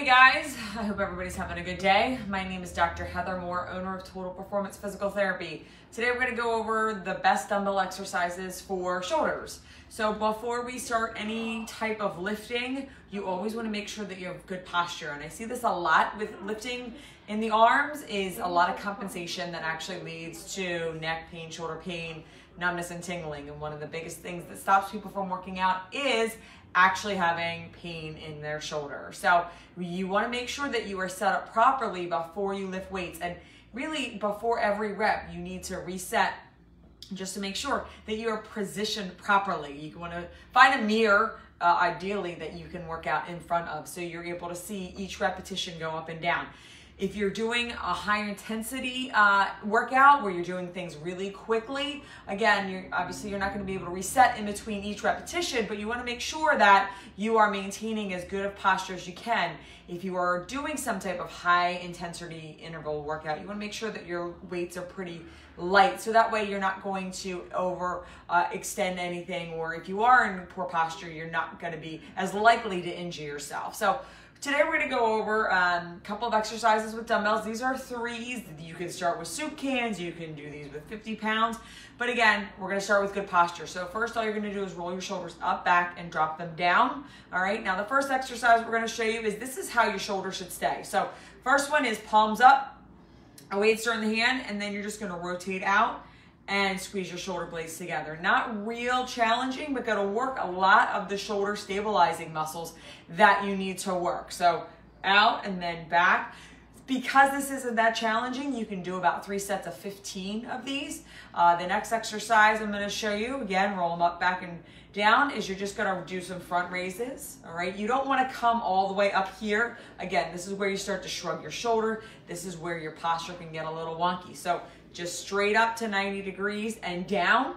Hey guys, I hope everybody's having a good day. My name is Dr. Heather Moore, owner of Total Performance Physical Therapy. Today we're going to go over the best dumbbell exercises for shoulders. So before we start any type of lifting, you always want to make sure that you have good posture. And I see this a lot with lifting in the arms is a lot of compensation that actually leads to neck pain, shoulder pain, numbness and tingling. And one of the biggest things that stops people from working out is actually having pain in their shoulder. So you want to make sure that you are set up properly before you lift weights. And really, before every rep, you need to reset just to make sure that you are positioned properly. You want to find a mirror, uh, ideally, that you can work out in front of so you're able to see each repetition go up and down. If you're doing a high intensity uh, workout where you're doing things really quickly, again, you're, obviously you're not going to be able to reset in between each repetition, but you want to make sure that you are maintaining as good of posture as you can. If you are doing some type of high intensity interval workout, you want to make sure that your weights are pretty light so that way you're not going to over uh, extend anything or if you are in poor posture you're not going to be as likely to injure yourself so Today we're gonna go over um, a couple of exercises with dumbbells. These are threes. You can start with soup cans. You can do these with 50 pounds. But again, we're gonna start with good posture. So first all you're gonna do is roll your shoulders up, back, and drop them down. All right, now the first exercise we're gonna show you is this is how your shoulders should stay. So first one is palms up, A weights are in the hand, and then you're just gonna rotate out and squeeze your shoulder blades together. Not real challenging, but gonna work a lot of the shoulder stabilizing muscles that you need to work. So out and then back. Because this isn't that challenging, you can do about three sets of 15 of these. Uh, the next exercise I'm gonna show you, again, roll them up, back, and down, is you're just gonna do some front raises, all right? You don't wanna come all the way up here. Again, this is where you start to shrug your shoulder. This is where your posture can get a little wonky. So just straight up to 90 degrees and down.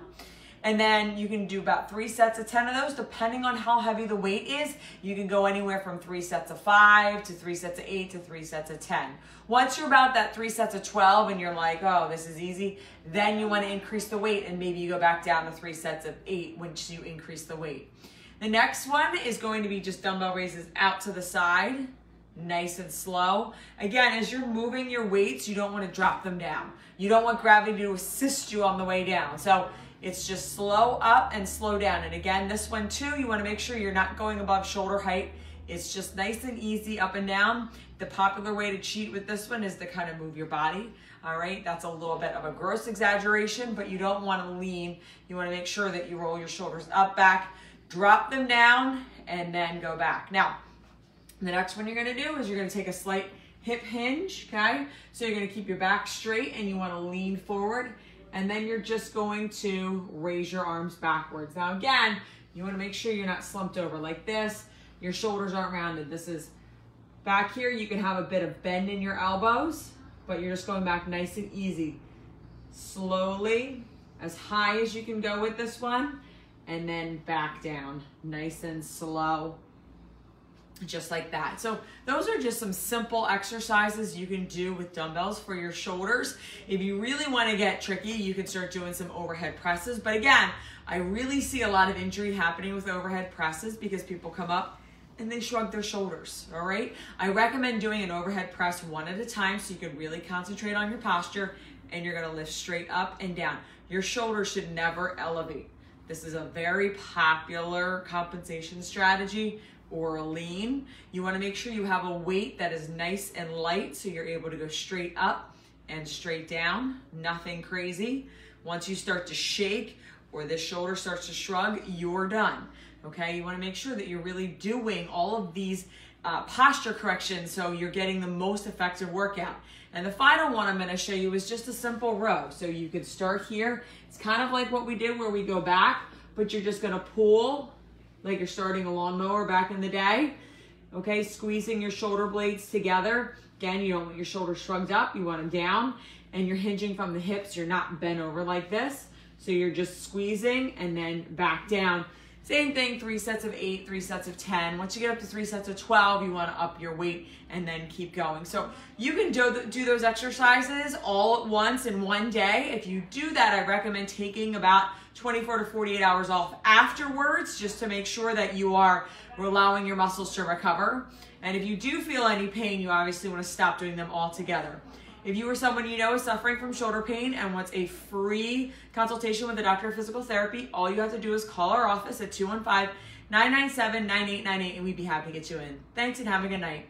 And then you can do about three sets of 10 of those, depending on how heavy the weight is. You can go anywhere from three sets of five to three sets of eight to three sets of 10. Once you're about that three sets of 12 and you're like, oh, this is easy, then you want to increase the weight and maybe you go back down to three sets of eight once you increase the weight. The next one is going to be just dumbbell raises out to the side nice and slow. Again, as you're moving your weights, you don't want to drop them down. You don't want gravity to assist you on the way down. So it's just slow up and slow down. And again, this one too, you want to make sure you're not going above shoulder height. It's just nice and easy up and down. The popular way to cheat with this one is to kind of move your body. All right, that's a little bit of a gross exaggeration, but you don't want to lean. You want to make sure that you roll your shoulders up, back, drop them down, and then go back. Now, the next one you're gonna do is you're gonna take a slight hip hinge, okay? So you're gonna keep your back straight and you wanna lean forward and then you're just going to raise your arms backwards. Now again, you wanna make sure you're not slumped over like this. Your shoulders aren't rounded. This is back here. You can have a bit of bend in your elbows, but you're just going back nice and easy. Slowly, as high as you can go with this one, and then back down, nice and slow just like that. So those are just some simple exercises you can do with dumbbells for your shoulders. If you really want to get tricky, you can start doing some overhead presses. But again, I really see a lot of injury happening with overhead presses because people come up and they shrug their shoulders, all right? I recommend doing an overhead press one at a time so you can really concentrate on your posture and you're gonna lift straight up and down. Your shoulders should never elevate. This is a very popular compensation strategy or a lean. You wanna make sure you have a weight that is nice and light so you're able to go straight up and straight down, nothing crazy. Once you start to shake or this shoulder starts to shrug, you're done. Okay, you wanna make sure that you're really doing all of these uh, posture correction so you're getting the most effective workout. And the final one I'm gonna show you is just a simple row. So you could start here. It's kind of like what we did where we go back, but you're just gonna pull like you're starting a lawnmower back in the day. Okay, squeezing your shoulder blades together. Again, you don't want your shoulders shrugged up, you want them down. And you're hinging from the hips, you're not bent over like this. So you're just squeezing and then back down. Same thing, three sets of eight, three sets of 10. Once you get up to three sets of 12, you want to up your weight and then keep going. So you can do, do those exercises all at once in one day. If you do that, I recommend taking about 24 to 48 hours off afterwards just to make sure that you are allowing your muscles to recover. And if you do feel any pain, you obviously want to stop doing them altogether. If you or someone you know is suffering from shoulder pain and wants a free consultation with a doctor of physical therapy, all you have to do is call our office at 215 997 9898 and we'd be happy to get you in. Thanks and have a good night.